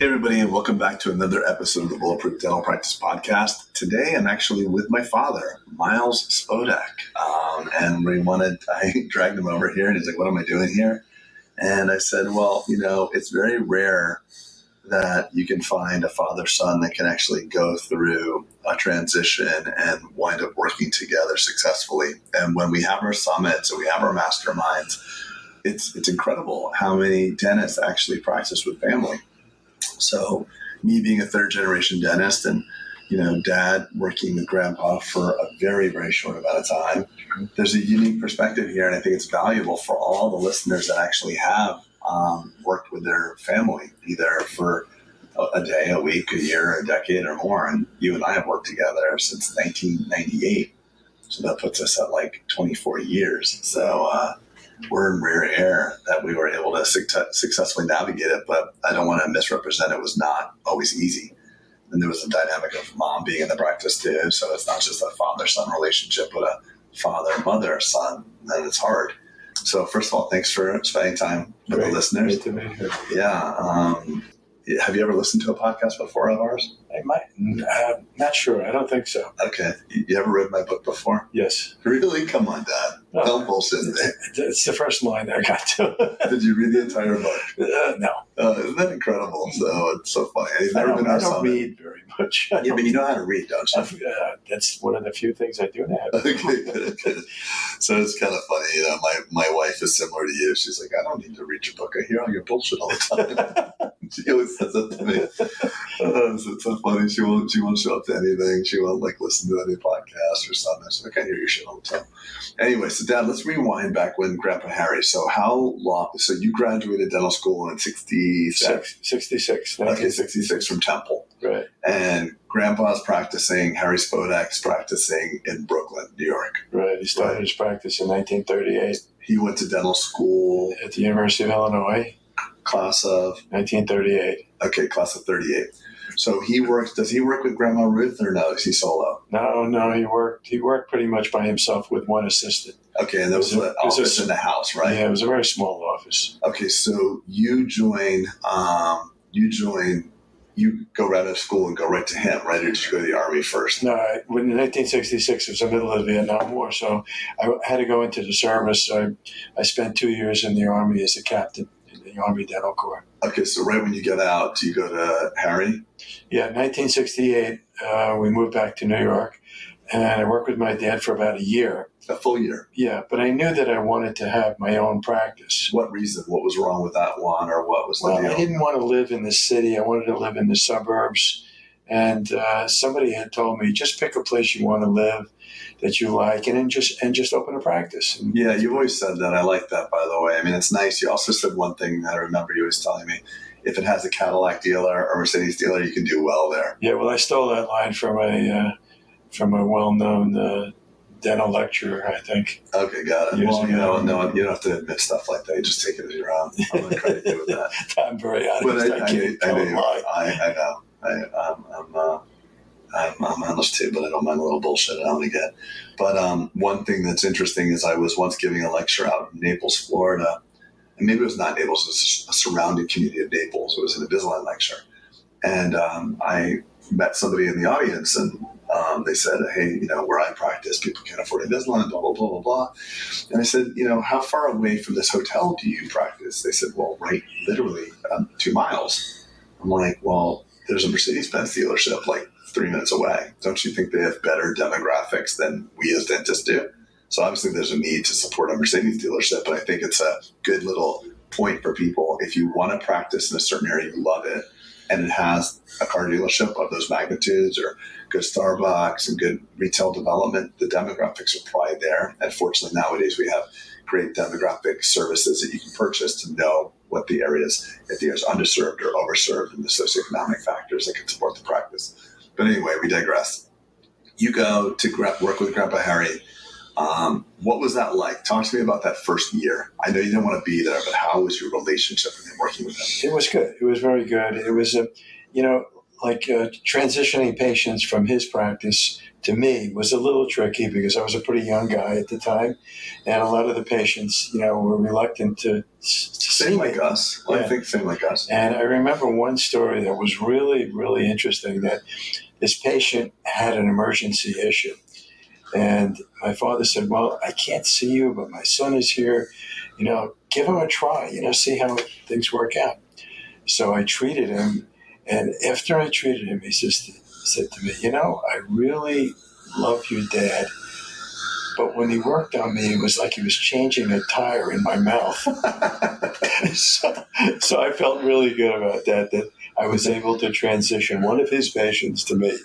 Hey, everybody, and welcome back to another episode of the Bulletproof Dental Practice Podcast. Today, I'm actually with my father, Miles Spodak. Um, and we wanted, I dragged him over here, and he's like, What am I doing here? And I said, Well, you know, it's very rare that you can find a father son that can actually go through a transition and wind up working together successfully. And when we have our summits and we have our masterminds, it's, it's incredible how many dentists actually practice with family so, me being a third generation dentist and you know, dad working with grandpa for a very, very short amount of time. There's a unique perspective here, and I think it's valuable for all the listeners that actually have um, worked with their family, either for a, a, day, a week, a year, a decade, or more. And you and I have worked together since 1998. So that puts us at like 24 years. So, uh, we're in rare air that we were able to successfully navigate it. But I don't want to misrepresent it was not always easy. And there was a dynamic of mom being in the practice too. So it's not just a father son relationship, but a father mother son. And it's hard. So first of all, thanks for spending time with Great. the listeners. Yeah. Um, have you ever listened to a podcast before of ours? I might. Uh, not sure. I don't think so. Okay. You ever read my book before? Yes. Really? Come on, Dad. Oh, Don't bullshit me. It's the first line I got to. Did you read the entire book? Uh, no. Uh, isn't that incredible? So it's so funny. He's never I don't, been I don't read very much. yeah, but you know how to read, don't you? Uh, that's one of the few things I do know. okay. So it's kind of funny. You know, my, my wife is similar to you. She's like, I don't need to read your book. I hear all your bullshit all the time. she always says that to me. It's so funny. She won't she won't show up to anything. She won't like listen to any podcast or something. She's like, I hear your shit all the time. Anyway, so Dad, let's rewind back when Grandpa Harry. So how long? So you graduated dental school in 66? 66. Okay, 66 from Temple. Right. And Grandpa's practicing, Harry Spodak's practicing in Brooklyn, New York. Right. He started right. his practice in 1938. He went to dental school at the University of Illinois. Class of 1938. Okay, class of 38. So he works. Does he work with Grandma Ruth or no? Is he solo? No, no. He worked. He worked pretty much by himself with one assistant. Okay, and that was, was the office a, in the house, right? Yeah, it was a very small office. Okay, so you join. Um, you join. You go right out of school and go right to him, right? Or did you go to the army first? No, I, when in 1966 it was the middle of the Vietnam War, so I had to go into the service. So I, I spent two years in the army as a captain in the Army Dental Corps. Okay, so right when you get out, do you go to Harry? Yeah, 1968, uh, we moved back to New York, and I worked with my dad for about a year. A full year? Yeah, but I knew that I wanted to have my own practice. What reason? What was wrong with that one, or what was well, the deal? I didn't want to live in the city. I wanted to live in the suburbs. And uh, somebody had told me, just pick a place you want to live that you like, and then just and just open a practice. And yeah, you've always said that. I like that, by the way. I mean, it's nice. You also said one thing that I remember you was telling me: if it has a Cadillac dealer or Mercedes dealer, you can do well there. Yeah, well, I stole that line from a uh, from a well-known uh, dental lecturer, I think. Okay, got it. Well, you know, no, you don't have to admit stuff like that. You just take it as your own. I'm going to credit you with that. I'm very honest. But I, I, I, I, I, I know. I, I'm, I'm uh, I'm, I'm honest too, but I don't mind a little bullshit now and again. But um, one thing that's interesting is I was once giving a lecture out in Naples, Florida, and maybe it was not Naples, it was a surrounding community of Naples. It was an Invisalign lecture. And um, I met somebody in the audience and um, they said, hey, you know, where I practice, people can't afford Invisalign, blah, blah, blah, blah, blah. And I said, you know, how far away from this hotel do you practice? They said, well, right, literally um, two miles. I'm like, well, there's a Mercedes-Benz dealership like three minutes away. Don't you think they have better demographics than we as dentists do? So obviously there's a need to support a Mercedes dealership, but I think it's a good little point for people. If you want to practice in a certain area, you love it, and it has a car dealership of those magnitudes or good Starbucks and good retail development, the demographics are probably there. And fortunately nowadays we have great demographic services that you can purchase to know what the areas, if the area is underserved or overserved and the socioeconomic factors that can support the practice. But anyway, we digress. You go to work with Grandpa Harry. Um, what was that like? Talk to me about that first year. I know you didn't want to be there, but how was your relationship him working with him? It was good. It was very good. It was a, you know, like uh, transitioning patients from his practice to me was a little tricky because I was a pretty young guy at the time, and a lot of the patients, you know, were reluctant to, to see Same me. like us. Well, I think same like us. And I remember one story that was really, really interesting that this patient had an emergency issue. And my father said, Well, I can't see you, but my son is here. You know, give him a try, you know, see how things work out. So I treated him. And after I treated him, he says, said to me, You know, I really love your dad. But when he worked on me, it was like he was changing a tire in my mouth. so, so I felt really good about that, that I was able to transition one of his patients to me.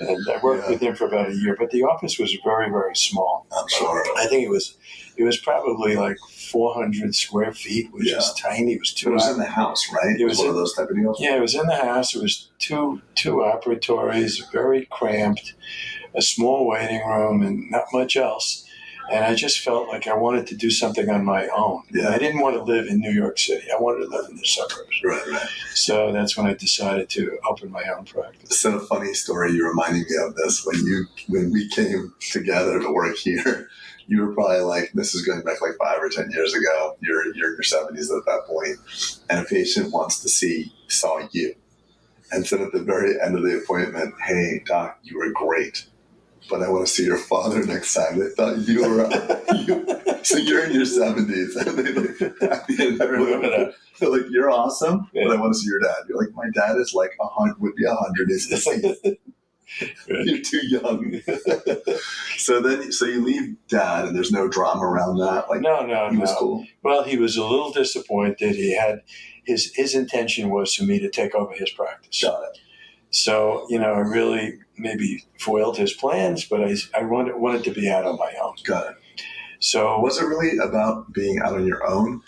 And I worked Yeah. with him for about a year, but the office was very, very small. I'm sure. I think it was it was probably like 400 square feet, which is tiny. It was It was op- in the house, right? It was one in- of those type of deals. yeah, it was in the house. It was two two operatories, very cramped, a small waiting room, and not much else. And I just felt like I wanted to do something on my own. Yeah. I didn't want to live in New York City. I wanted to live in the suburbs. Right, right. So that's when I decided to open my own practice. So a funny story. You reminding me of this when you when we came together to work here. You were probably like, this is going back like five or ten years ago. You're you're in your seventies at that point, and a patient wants to see saw you, and said at the very end of the appointment, "Hey doc, you were great, but I want to see your father next time." They thought you were you, so you're in your seventies, and they like, at the end, they're that. they're like, "You're awesome, Yeah. but I want to see your dad." You're like, "My dad is like a hundred, would be a hundred. Is You're too young." so then, so you leave dad, and there's no drama around that. Like, No, no, he was no. cool. Well, he was a little disappointed. He had his his intention was for me to take over his practice. Got it. So you know, I really maybe foiled his plans, but I I wanted wanted to be out on my own. Got it. So Was it really about being out on your own,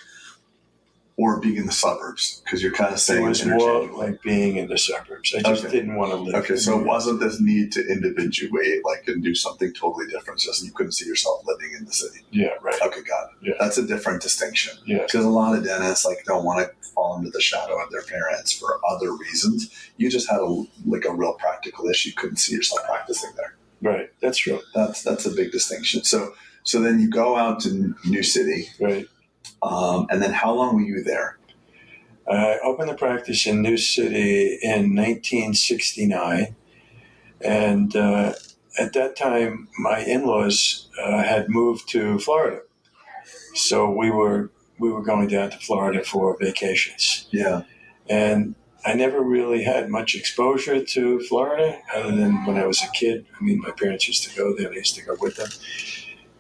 or being in the suburbs? Because you're kind of saying it was more like being in the suburbs. I just Okay. didn't want to live. Okay, so it wasn't this need to individuate, like, and do something totally different. Just you couldn't see yourself living in the city. Yeah, right. Okay, got it. Yeah. That's a different distinction. Yeah, Because a lot of dentists like don't want to fall into the shadow of their parents for other reasons. You just had a like a real practical issue. You couldn't see yourself practicing there. right. That's true. That's that's a big distinction. So so then you go out to New City, Right. um, and then how long were you there? I opened the practice in New City in 1969, and uh, at that time, my in-laws uh, had moved to Florida, so we were we were going down to Florida for vacations, Yeah, and I never really had much exposure to Florida other than when I was a kid. I mean, my parents used to go there; I used to go with them,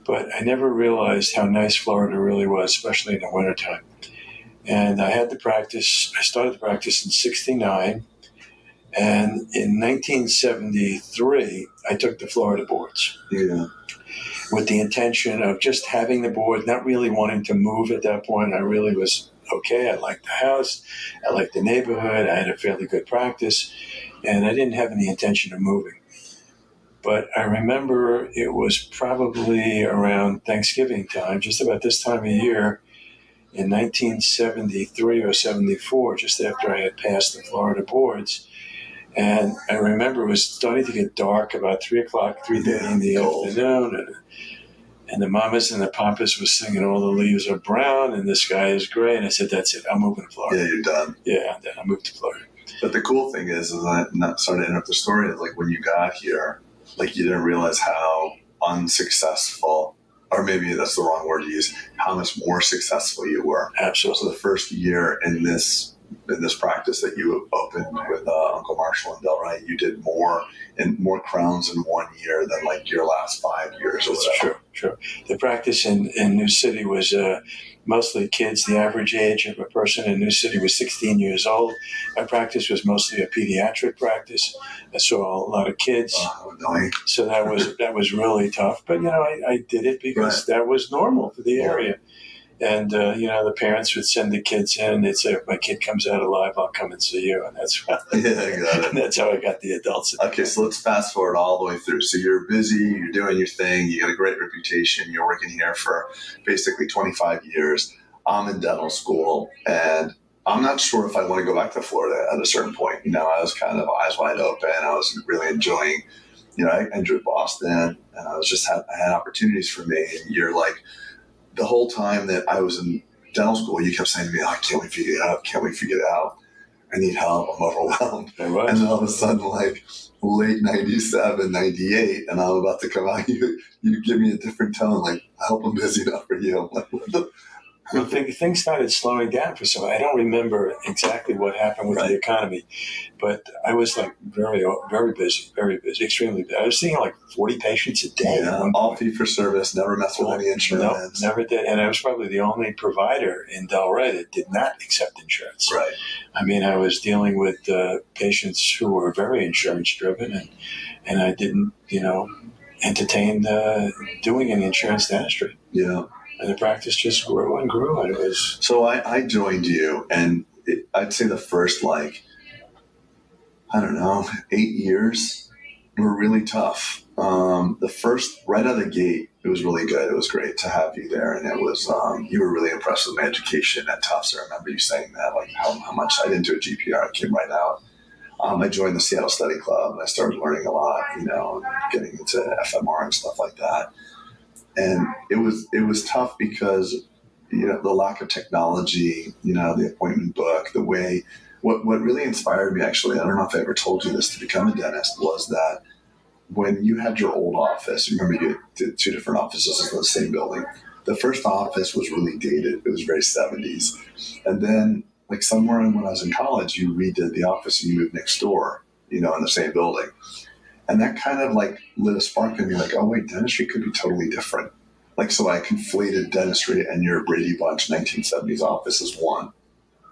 but I never realized how nice Florida really was, especially in the wintertime. And I had the practice. I started the practice in '69, and in 1973, I took the Florida boards. Yeah, with the intention of just having the board, not really wanting to move at that point. I really was okay. I liked the house, I liked the neighborhood, I had a fairly good practice, and I didn't have any intention of moving. But I remember it was probably around Thanksgiving time, just about this time of year, in 1973 or 74, just after I had passed the Florida boards. And I remember it was starting to get dark about 3 o'clock, 3.30 in the cold. afternoon. And, and the mamas and the papas were singing All the Leaves Are Brown and the Sky is Gray. And I said, That's it. I'm moving to Florida." yeah. You're done. Yeah, then I moved to Florida. But the cool thing is, is that not sorry to interrupt the story. Like when you got here, like you didn't realize how unsuccessful, or maybe that's the wrong word to use. How much more successful you were. Absolutely. So the first year in this in this practice that you opened with uh, Uncle Marshall and Del Delray, you did more and more crowns in one year than like your last five years or That's true, true. The practice in, in New City was uh, mostly kids. The average age of a person in New City was 16 years old. My practice was mostly a pediatric practice. I saw a lot of kids, Oh, annoying. so that was that was really tough. But you know, I, I did it because that was normal for the Yeah. area. And uh, you know, the parents would send the kids in. They'd say, "If my kid comes out alive, I'll come and see you." And that's Yeah, got it. that's how I got the adults. Okay, so let's fast forward all the way through. So you're busy, you're doing your thing, you got a great reputation, you're working here for basically 25 years. I'm in dental school, and I'm not sure if I want to go back to Florida at a certain point. You know, I was kind of eyes wide open. I was really enjoying, you know, I enjoyed Boston and I was just had, I had opportunities for me. And you're like, the whole time that I was in dental school, you kept saying to me, oh, I can't wait for you to get out. Can't wait for you to get out. I need help. I'm overwhelmed. And then all of a sudden, like late 97, 98, and I'm about to come out, you, you give me a different tone. Like, I hope I'm busy enough for you. I'm like, what the, well, th- things started slowing down for some. I don't remember exactly what happened with right. the economy, but I was like very, very busy, very busy, extremely busy. I was seeing like forty patients a day. Yeah, all fee for service, never messed with any insurance. No, never did, and I was probably the only provider in Delray that did not accept insurance. Right. I mean, I was dealing with uh, patients who were very insurance driven, and and I didn't, you know, entertain uh, doing any insurance dentistry. Yeah and the practice just grew and grew, and it was. So I, I joined you, and it, I'd say the first like I don't know eight years were really tough. Um, the first right out of the gate, it was really good. It was great to have you there, and it was um, you were really impressed with my education at Tufts. I remember you saying that, like how, how much I didn't do a GPR, I came right out. Um, I joined the Seattle Study Club, and I started learning a lot, you know, getting into FMR and stuff like that and it was it was tough because you know the lack of technology, you know, the appointment book, the way. What what really inspired me actually, I don't know if I ever told you this to become a dentist, was that when you had your old office, remember you did two different offices in the same building. The first office was really dated; it was very seventies, and then like somewhere when I was in college, you redid the office and you moved next door, you know, in the same building. And that kind of like lit a spark in me like, oh, wait, dentistry could be totally different. Like, so I conflated dentistry and your Brady Bunch 1970s office as one,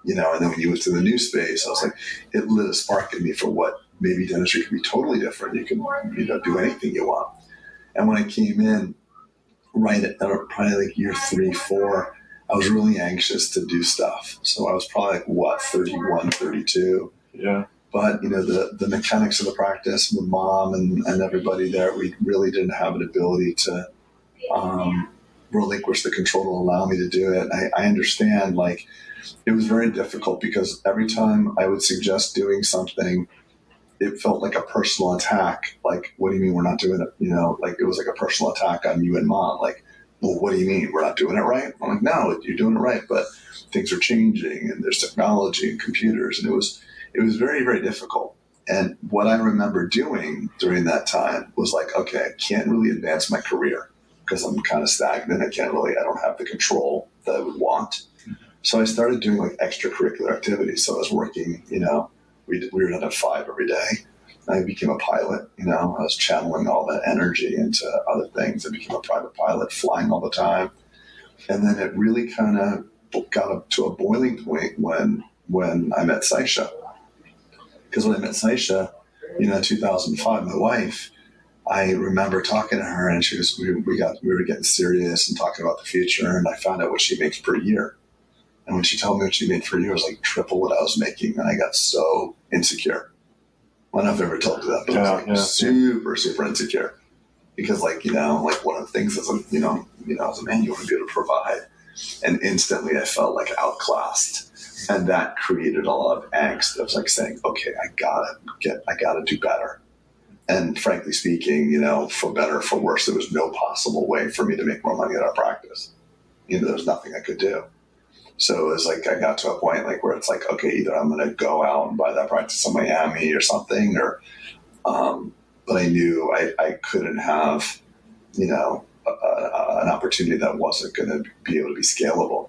you know, and then when you went to the new space, I was like, it lit a spark in me for what maybe dentistry could be totally different. You can, you know, do anything you want. And when I came in, right at probably like year three, four, I was really anxious to do stuff. So I was probably like, what, 31, 32? Yeah but you know the the mechanics of the practice, the mom and, and everybody there, we really didn't have an ability to um, relinquish the control to allow me to do it. I, I understand like it was very difficult because every time I would suggest doing something, it felt like a personal attack. Like, what do you mean we're not doing it? You know, like it was like a personal attack on you and mom. Like, well, what do you mean we're not doing it right? I'm like, no, you're doing it right, but things are changing and there's technology and computers, and it was it was very, very difficult. And what I remember doing during that time was like, okay, I can't really advance my career because I'm kind of stagnant. I can't really, I don't have the control that I would want. So I started doing like extracurricular activities. So I was working, you know, we, we were at five every day. I became a pilot, you know, I was channeling all that energy into other things. I became a private pilot, flying all the time. And then it really kind of got up to a boiling point when when I met Saisha because when I met Saisha, you know, 2005, my wife, I remember talking to her and she was, we, we got, we were getting serious and talking about the future. And I found out what she makes per year. And when she told me what she made per year, it was like triple what I was making. And I got so insecure. I don't know if I've ever told you that, but yeah, I was like yeah. super, super insecure. Because like, you know, like one of the things as a, you know, you know, as a man, you want to be able to provide. And instantly I felt like outclassed and that created a lot of angst. Was like saying, okay, I gotta get, I gotta do better. And frankly speaking, you know, for better or for worse, there was no possible way for me to make more money at our practice. You know, there was nothing I could do. So it was like I got to a point like where it's like, okay, either I'm going to go out and buy that practice in Miami or something, or, um, but I knew I, I couldn't have, you know, a, a, an opportunity that wasn't going to be able to be scalable.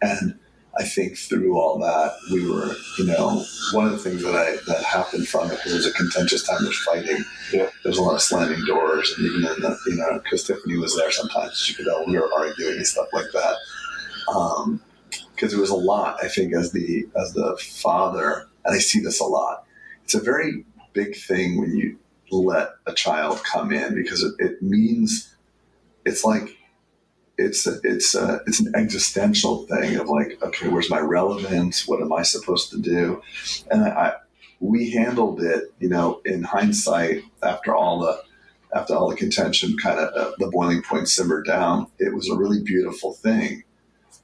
And I think through all that, we were, you know, one of the things that I that happened from it because it was a contentious time. There's fighting. Yeah. There was a lot of slamming doors, and even in the, you know, because Tiffany was there sometimes, you could tell we were arguing and stuff like that. Um, because it was a lot. I think as the as the father, and I see this a lot. It's a very big thing when you let a child come in because it, it means it's like it's a, it's a, it's an existential thing of like, okay, where's my relevance? What am I supposed to do? And I, I we handled it, you know, in hindsight after all the after all the contention kind of uh, the boiling point simmered down. It was a really beautiful thing,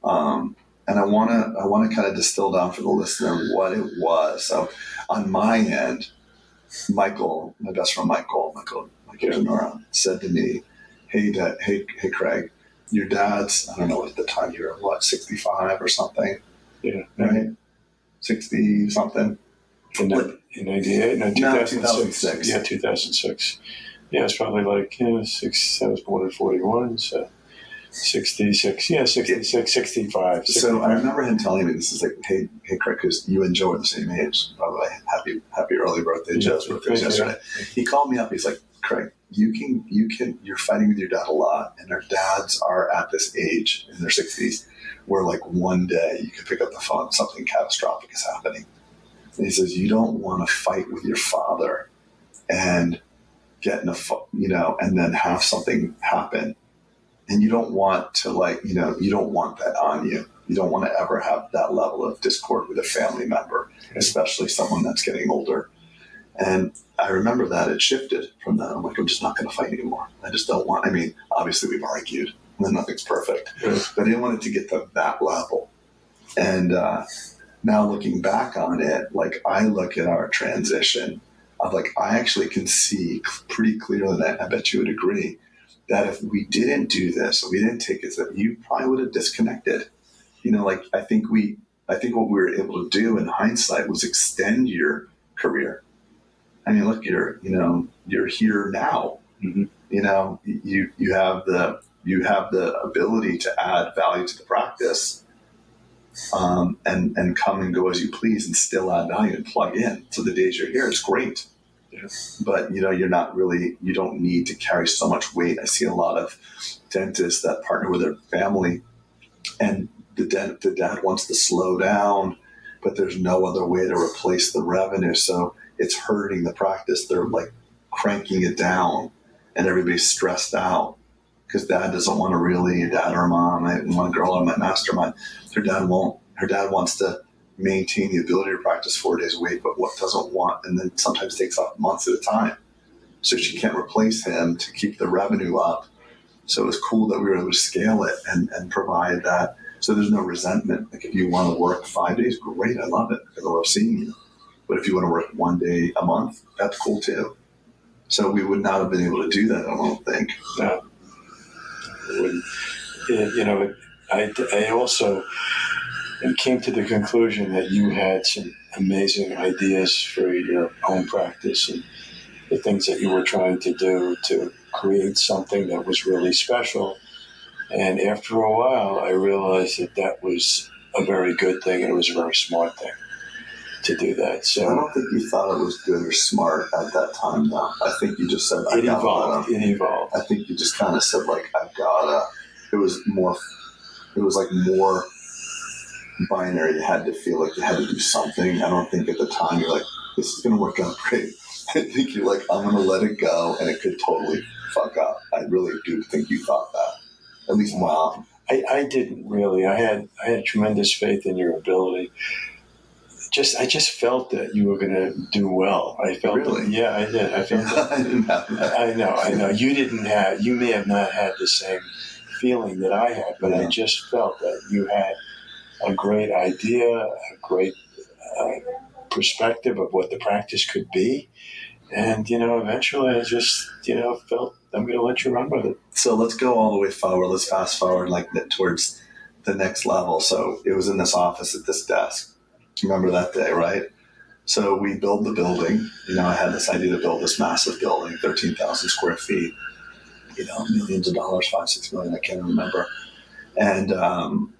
um, and I want to I want to kind of distill down for the listener what it was. So on my end, Michael, my best friend Michael, Michael, Michael Denora, said to me, "Hey, Dad, hey, hey, Craig, your dad's I don't know at the time you were what sixty five or something, Yeah. right? Sixty something." In, in 98? No, No, 2006. 2006. Yeah, 2006. Yeah, it's probably like, you know, six, I was born in 41, so 66, yeah, 66, 65. So I remember him telling me this is like, hey, hey, Craig, because you and Joe are the same age. By the way, happy happy early birthday, Yeah, Joe's birthday was thank you. yesterday. He called me up. He's like, Craig, you can you can you're fighting with your dad a lot, and our dads are at this age in their sixties where like one day you can pick up the phone, something catastrophic is happening. And he says you don't want to fight with your father and get in a you know, and then have something happen. And you don't want to like you know you don't want that on you. You don't want to ever have that level of discord with a family member especially someone that's getting older. And i remember that it shifted from that i'm like i'm just not going to fight anymore i just don't want i mean obviously we've argued and nothing's perfect Right. but i didn't want it to get to that level and uh, now looking back on it like i look at our transition of like i actually can see pretty clearly that i bet you would agree that if we didn't do this, we didn't take it, that you probably would have disconnected. You know, like I think we, I think what we were able to do in hindsight was extend your career. I mean, look, you're, you know, you're here now. Mhm. You know, you you have the you have the ability to add value to the practice, um, and and come and go as you please, and still add value and plug in. So the days you're here is great Yes. but you know you're not really you don't need to carry so much weight i see a lot of dentists that partner with their family and the dent the dad wants to slow down but there's no other way to replace the revenue so it's hurting the practice they're like cranking it down and everybody's stressed out because dad doesn't want to really dad or mom I, one girl on my mastermind her dad won't her dad wants to maintain the ability to practice four days a week, but what doesn't want, and then sometimes takes off months at a time. So she can't replace him to keep the revenue up. So it was cool that we were able to scale it and, and provide that. So there's no resentment. Like if you want to work five days, great, I love it because I love seeing you. But if you want to work one day a month, that's cool too. So we would not have been able to do that, I don't think. No. You know, I, I also came to the conclusion that you had some amazing ideas for your own practice and the things that you were trying to do to create something that was really special. And after a while, I realized that that was a very good thing and it was a very smart thing to do that. I don't think you thought it was good or smart at that time, though. I think you just said, I it gotta evolved. It evolved. I think you just kind of said like I've gotta. It was more. It was like more binary. You had to feel like you had to do something. I don't think at the time you're like this is gonna work out great. I think you're like I'm gonna let it go, and it could totally fuck up. I really do think you thought that. At least mom. I, I didn't really. I had I had tremendous faith in your ability. Just I just felt that you were going to do well. I felt Really? that, yeah, I did. I felt that. I didn't have that. I know, I know. You didn't have. You may have not had the same feeling that I had, but I just felt that you had a great idea, a great uh, perspective of what the practice could be, and you know, eventually, I just you know felt I'm going to let you run with it. So let's go all the way forward. Let's fast forward like that towards the next level. So it was in this office at this desk. Remember that day, right? So we build the building. You know, I had this idea to build this massive building, 13,000 square feet, you know, millions of dollars, five, six million, I can't remember. And um,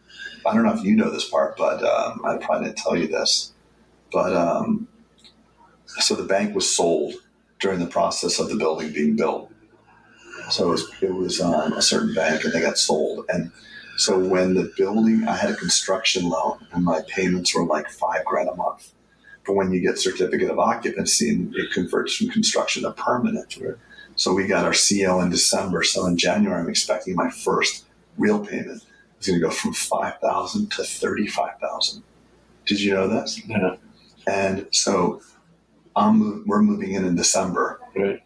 I don't know if you know this part, but um, I probably didn't tell you this. But um, so the bank was sold during the process of the building being built. So it was, it was um, a certain bank and they got sold. And so when the building, I had a construction loan and my payments were like five grand a month. But when you get certificate of occupancy and it converts from construction to permanent. So we got our CO in December. So in January, I'm expecting my first real payment is going to go from 5,000 to 35,000. Did you know this? You know, And so I'm, we're moving in in December right?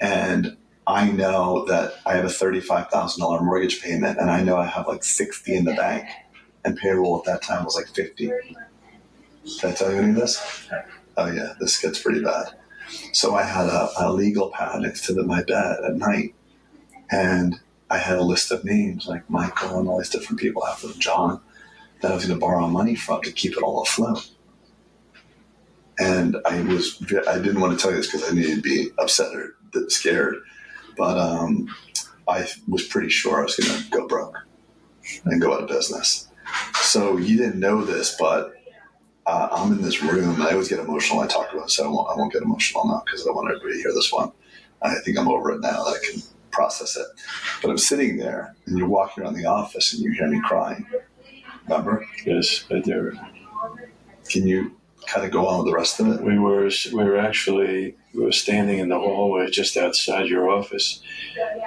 and I know that I have a thirty-five thousand dollar mortgage payment, and I know I have like sixty in the bank, and payroll at that time was like 50. Did I tell you any of this? Oh yeah, this gets pretty bad. So I had a, a legal pad next to the, my bed at night, and I had a list of names like Michael and all these different people after John that I was going to borrow money from to keep it all afloat. And I was I didn't want to tell you this because I needed to be upset or scared, but um, I was pretty sure I was going to go broke and go out of business. So you didn't know this, but uh, I'm in this room. I always get emotional when I talk about it, so I won't, I won't get emotional now because I don't want everybody to hear this one. I think I'm over it now that I can process it. But I'm sitting there, and you're walking around the office, and you hear me crying. Remember? Yes, I do. Can you kind of go on with the rest of it? We were we were actually we were standing in the hallway just outside your office,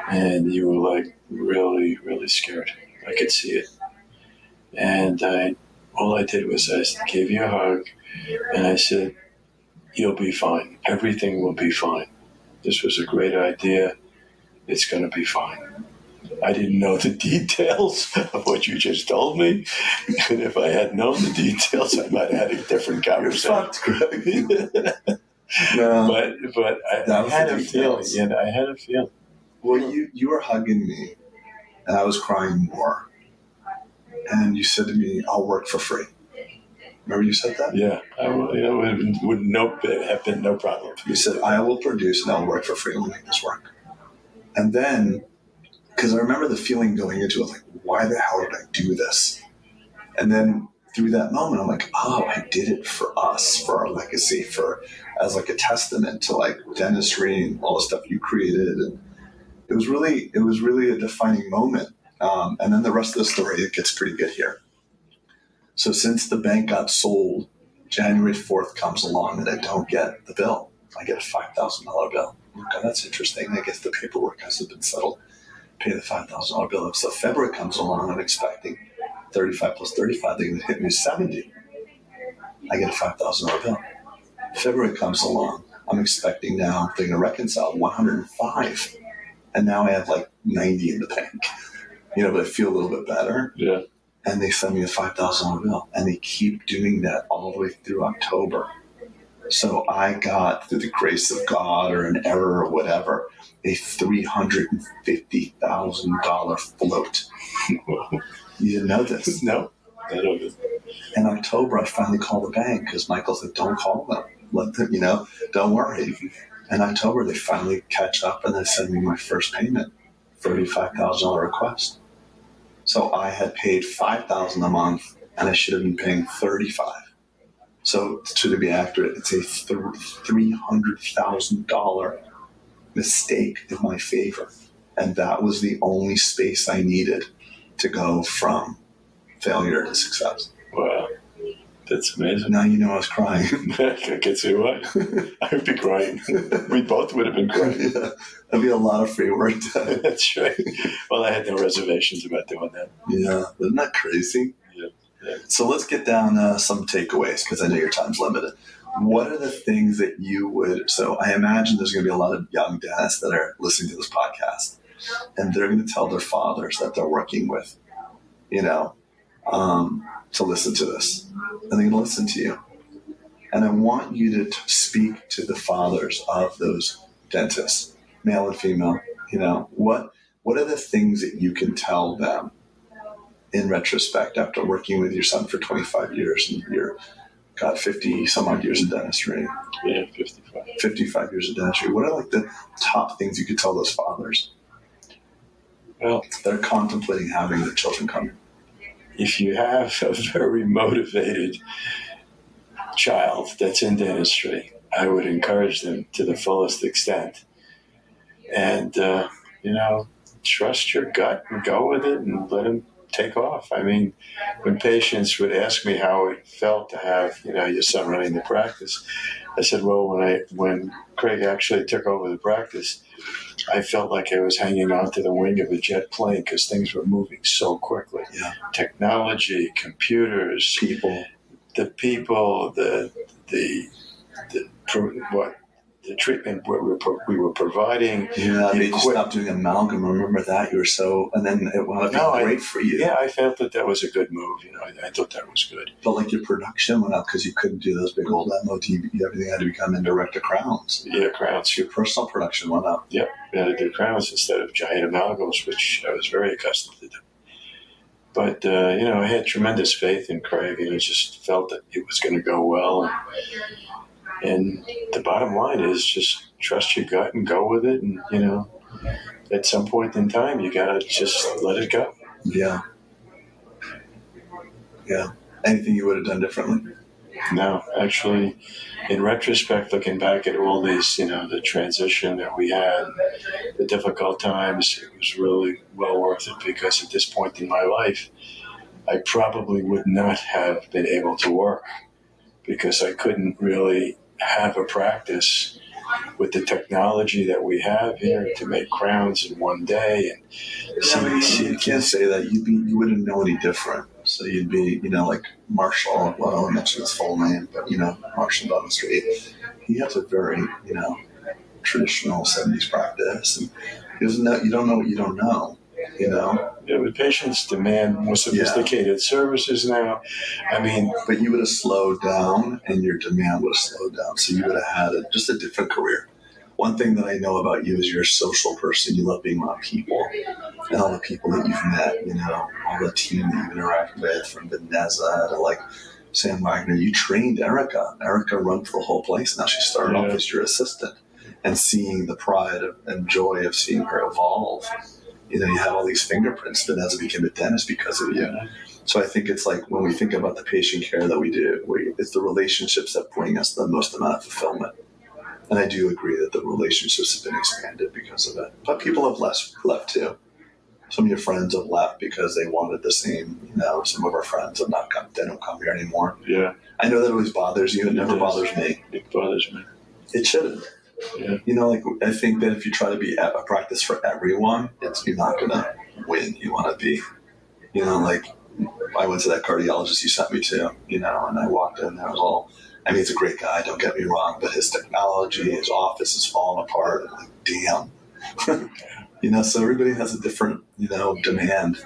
and you were like really really scared. I could see it, and I all I did was I gave you a hug, and I said, "You'll be fine. Everything will be fine. This was a great idea. It's going to be fine." I didn't know the details of what you just told me. And if I had known the details, I might have had a different conversation. no, but but I, I had a feeling. Yeah, I had a feeling. Well, you you were hugging me, and I was crying more. And you said to me, "I'll work for free." Remember you said that? Yeah, I will, know, would, would no have been no problem. You said, "I will produce and I'll work for free and we'll make this work." And then because I remember the feeling going into it, like, why the hell did I do this? And then through that moment, I'm like, oh, I did it for us, for our legacy, for as like a testament to like dentistry and all the stuff you created. And it was really, it was really a defining moment. Um, and then the rest of the story, it gets pretty good here. So since the bank got sold, January 4th comes along and I don't get the bill. I get a $5,000 bill. Okay, that's interesting. I guess the paperwork hasn't been settled pay the five thousand dollar bill. So February comes along, I'm expecting thirty five plus thirty five. They're going to hit me seventy. I get a five thousand dollar bill. February comes along, I'm expecting now they're going to reconcile one hundred and five, and now I have like ninety in the bank. You know, but I feel a little bit better. Yeah. And they send me a five thousand dollar bill, and they keep doing that all the way through October. So I got, through the grace of God or an error or whatever, a $350,000 float. you didn't know this? No. I don't know. In October, I finally called the bank because Michael said, don't call them. Let them, you know, don't worry. In October, they finally catch up and they send me my first payment, $35,000 request. So I had paid 5000 a month and I should have been paying 35 So to be accurate, it's a $300,000 mistake in my favor. And that was the only space I needed to go from failure to success. Wow. That's amazing. Now you know I was crying. I can see why. I would be crying. We both would have been crying. Yeah. That'd be a lot of free work time. That's right. Well, I had no reservations about doing that. Yeah. Isn't that crazy? Yeah. yeah. So let's get down uh, some takeaways because I know your time's limited what are the things that you would so i imagine there's going to be a lot of young dads that are listening to this podcast and they're going to tell their fathers that they're working with you know um, to listen to this and they're going to listen to you and i want you to t- speak to the fathers of those dentists male and female you know what what are the things that you can tell them in retrospect after working with your son for 25 years and you're got 50 some odd years of dentistry. Yeah, 55. 55 years of dentistry. What are like the top things you could tell those fathers? Well, that are contemplating having their children come. If you have a very motivated child that's in dentistry, I would encourage them to the fullest extent. And, uh, you know, trust your gut and go with it and let them take off. I mean, when patients would ask me how it felt to have, you know, your son running the practice, I said, well, when I when Craig actually took over the practice, I felt like I was hanging onto the wing of a jet plane because things were moving so quickly. Yeah. Technology, computers, people, the people, the the, the what the treatment we were, we were providing. Yeah, they just quit- stopped doing amalgam. Remember that? You were so, and then it wound up No, being great for you. Yeah, I felt that that was a good move. You know, I, I thought that was good. But like your production went up because you couldn't do those big old MOD. Everything had to become indirect to crowns. Yeah, crowns. Your personal production went up. Yep, we had to do crowns instead of giant amalgams, which I was very accustomed to. But uh, you know, I had tremendous faith in Craig, and I just felt that it was going to go well. And, and the bottom line is just trust your gut and go with it. And you know, at some point in time, you got to just let it go. Yeah. Yeah. Anything you would have done differently? No, actually, in retrospect, looking back at all these, you know, the transition that we had, the difficult times, it was really well worth it because at this point in my life, I probably would not have been able to work because I couldn't really have a practice with the technology that we have here to make crowns in one day and but see, you, can't say that. You'd be, you wouldn't know any different. So you'd be, you know, like Marshall. Well, I won't mention his full name, but you know, Marshall Button Street. He has a very, you know, traditional '70s practice, and he doesn't know. You don't know what you don't know. You know, Yeah, but patients demand more sophisticated services now. I mean, but you would have slowed down, and your demand would have slowed down. So you would have had a, just a different career. One thing that I know about you is you're a social person. You love being around people and all the people that you've met, you know, all the team that you've interacted with from Vanessa to like Sam Wagner. You trained Erica. Erica run for the whole place. Now she started off as your assistant and seeing the pride of, and joy of seeing her evolve. You know, you have all these fingerprints. Vanessa became a dentist because of you. So I think it's like when we think about the patient care that we do, we, it's the relationships that bring us the most amount of fulfillment. And I do agree that the relationships have been expanded because of it. But people have less left too. Some of your friends have left because they wanted the same. You know, some of our friends have not come. They don't come here anymore. yeah, I know that always bothers you. It never Yes. bothers me. it bothers me. It shouldn't. Yeah. You know, like I think that if you try to be a a practice for everyone, it's you're not gonna win. You want to be, you know, like I went to that cardiologist you sent me to, you know, and I walked in. There was all. I mean, he's a great guy. Don't get me wrong, but his technology, his office is falling apart. And like, damn. you know, so everybody has a different, you know, demand.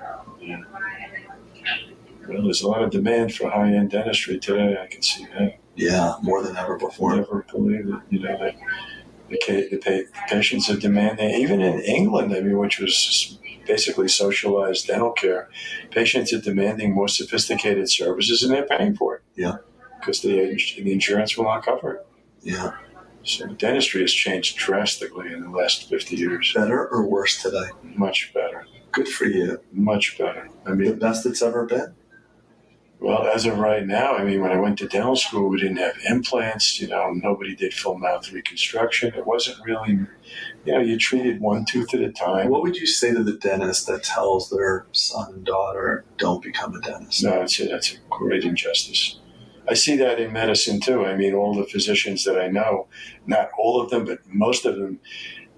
Well, there's a lot of demand for high-end dentistry today. I can see that. Yeah, more than ever before. Never believe it. You know, that the, the, pa- patients are demanding, even in England, I mean, which was basically socialized dental care, patients are demanding more sophisticated services and they're paying for it. Yeah. Because the, the insurance will not cover it. Yeah, So dentistry has changed drastically in the last 50 years. better or worse today? Much better. Good for you. Much better. I mean, The best it's ever been. Well, as of right now, I mean, when I went to dental school, we didn't have implants. You know, nobody did full mouth reconstruction. It wasn't really, you know, you treated one tooth at a time. What would you say to the dentist that tells their son and daughter, "Don't become a dentist"? No, it's a, that's a great injustice. I see that in medicine too. I mean, all the physicians that I know, not all of them, but most of them,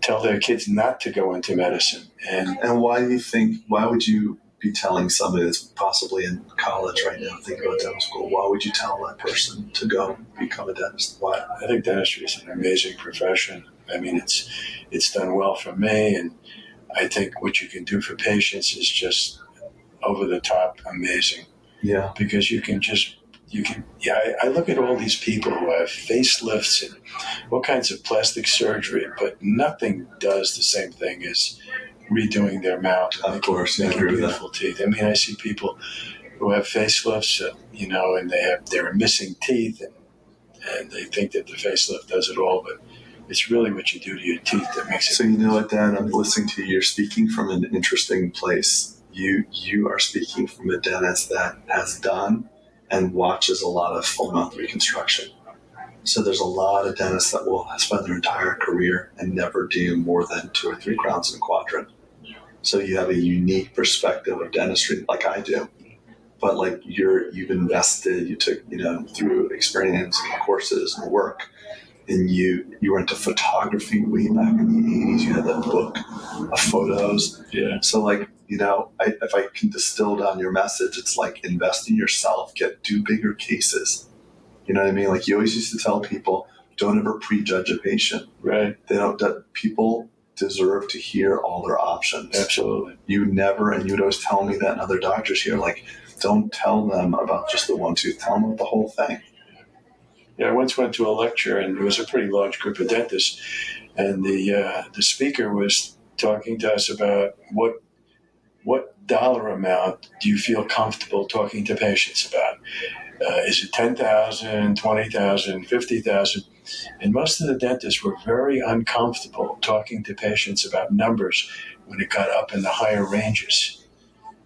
tell their kids not to go into medicine. And And why do you think? Why would you be telling somebody that's possibly in college right now, thinking about dental school? Why would you tell that person to go become a dentist? Why? I think dentistry is an amazing profession. I mean, it's it's done well for me, and I think what you can do for patients is just over the top amazing Yeah, because you can just you can yeah. I, I look at all these people who have facelifts and all kinds of plastic surgery, but nothing does the same thing as redoing their mouth. and Of course, I making agree that. beautiful teeth. I mean, I see people who have facelifts, uh, you know, and they have they're missing teeth, and and they think that the facelift does it all, but it's really what you do to your teeth that makes it. So you know what, Dan, I'm listening to you. You're speaking from an interesting place. You you are speaking from a dentist that has done and watches a lot of full mouth reconstruction. So there's a lot of dentists that will spend their entire career and never do more than two or three crowns in a quadrant. So you have a unique perspective of dentistry, like I do. But like you're you've invested, you took you know through experience and courses and work and you you were into photography way back in the 80s you had that book of photos Yeah, so like you know I, if i can distill down your message it's like invest in yourself get do bigger cases you know what i mean like you always used to tell people don't ever prejudge a patient. Right. They don't. That people deserve to hear all their options. Absolutely. You never, and you'd always tell me that, and other doctors here, like, don't tell them about just the one tooth. Tell them about the whole thing. Yeah, I once went to a lecture, and it was a pretty large group of dentists, and the uh, the speaker was talking to us about what what dollar amount do you feel comfortable talking to patients about? Uh, is it 10,000, 20,000, 50,000? And most of the dentists were very uncomfortable talking to patients about numbers when it got up in the higher ranges.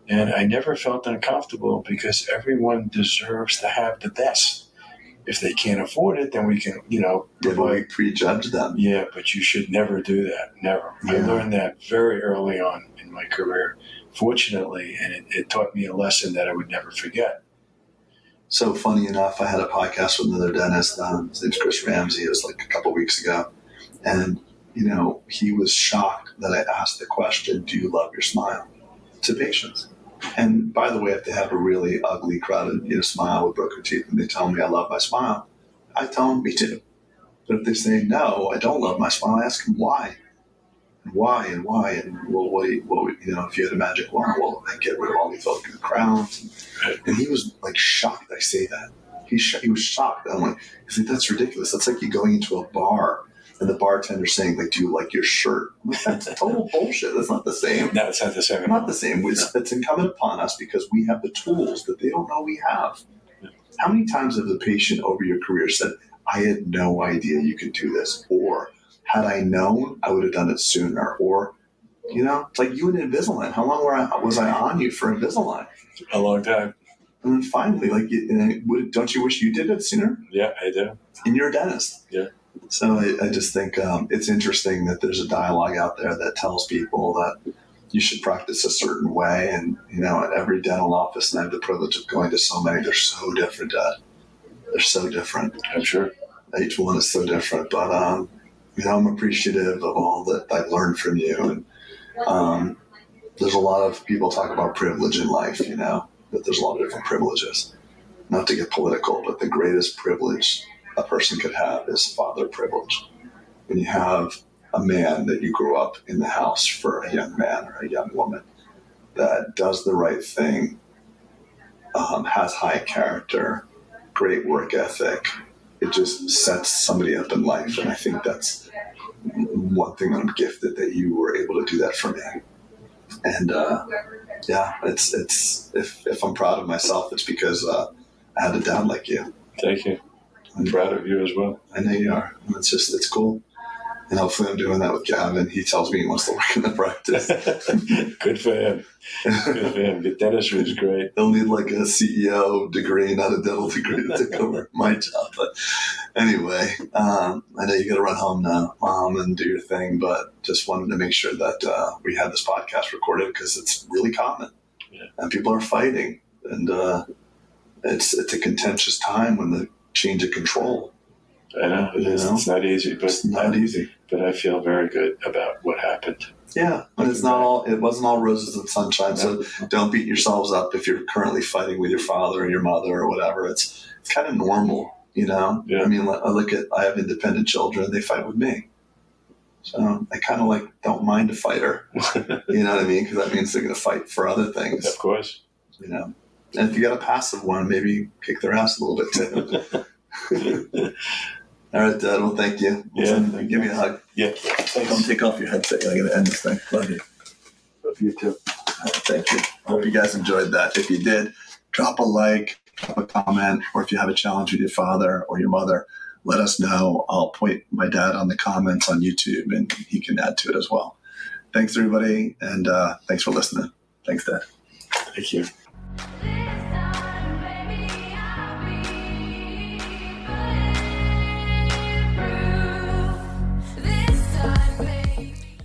And I never felt uncomfortable because everyone deserves to have the best. If they can't afford it, then we can, you know, provide we prejudge them. yeah, but you should never do that. Never. I Yeah. learned that very early on in my career, fortunately, and it, it taught me a lesson that I would never forget. So funny enough, I had a podcast with another dentist. Um, his name's Chris Ramsey. It was like a couple weeks ago, and you know he was shocked that I asked the question, "Do you love your smile?" to patients. And by the way, if they have a really ugly, crowded you know, smile with broken teeth, and they tell me I love my smile, I tell them me too. But if they say no, I don't love my smile, I ask them why. And why and why and well, what, you- what would- you know, if you had a magic wand, well, I get rid of all these ugly crowns. And, and he was like shocked I say that. He, sh- he was shocked. I'm like, he's like, that's ridiculous. That's like you going into a bar and the bartender saying, like, do you like your shirt? Like, that's total bullshit. That's not the same. No, it's not the same. Not the same. It's, it's incumbent upon us because we have the tools that they don't know we have. How many times have the patient over your career said, I had no idea you could do this? Or, had I known, I would have done it sooner. Or, you know, it's like you and Invisalign. How long were I, was I on you for Invisalign? A long time. And then finally, like, you, would- don't you wish you did it sooner? Yeah, I do. And you're a dentist. Yeah. So I, I just think um, it's interesting that there's a dialogue out there that tells people that you should practice a certain way. And, you know, at every dental office, and I have the privilege of going to so many, they're so different, Dad. They're so different. I'm sure. Each one is so different. But, um, you know, I'm appreciative of all that I've learned from you. And um, there's a lot of people talk about privilege in life, you know, that there's a lot of different privileges. Not to get political, but the greatest privilege a person could have is father privilege. When you have a man that you grew up in the house for a young man or a young woman that does the right thing, um, has high character, great work ethic, it just sets somebody up in life. And I think that's one thing I'm gifted that you were able to do that for me. And uh, yeah, it's it's if if I'm proud of myself, it's because uh, I had a dad like you. Thank you. I'm proud of you as well. I know you are. It's just it's cool. And hopefully I'm doing that with Gavin. He tells me he wants to work in the practice. Good for him. Good for him. Good dentistry is great. He'll need like a CEO degree, not a dental degree to take over my job. But anyway, um, I know you got to run home now, mom, and do your thing. But just wanted to make sure that uh, we had this podcast recorded because it's really common, Yeah. and people are fighting, and uh, it's it's a contentious time when the change of control. I know it is. Know? It's not easy, but It's not easy. But I feel very good about what happened. Yeah, but it's not all. It wasn't all roses and sunshine. So don't beat yourselves up if you're currently fighting with your father or your mother or whatever. It's it's kind of normal, you know. Yeah. I mean, I look at I have independent children; they fight with me, so I kind of like don't mind a fighter. You know what I mean? Because that means they're going to fight for other things, of course. you know. And if you got a passive one, maybe kick their ass a little bit too. All right, Dad. Well, thank you. Yeah. Give me a hug. Yeah. Come take off your headset. I got to end this thing. Love you. Love you too. Thank you. Hope you guys enjoyed that. If you did, drop a like, drop a comment, or if you have a challenge with your father or your mother, let us know. I'll point my dad on the comments on YouTube and he can add to it as well. Thanks, everybody, and uh, thanks for listening. Thanks, Dad. Thank you.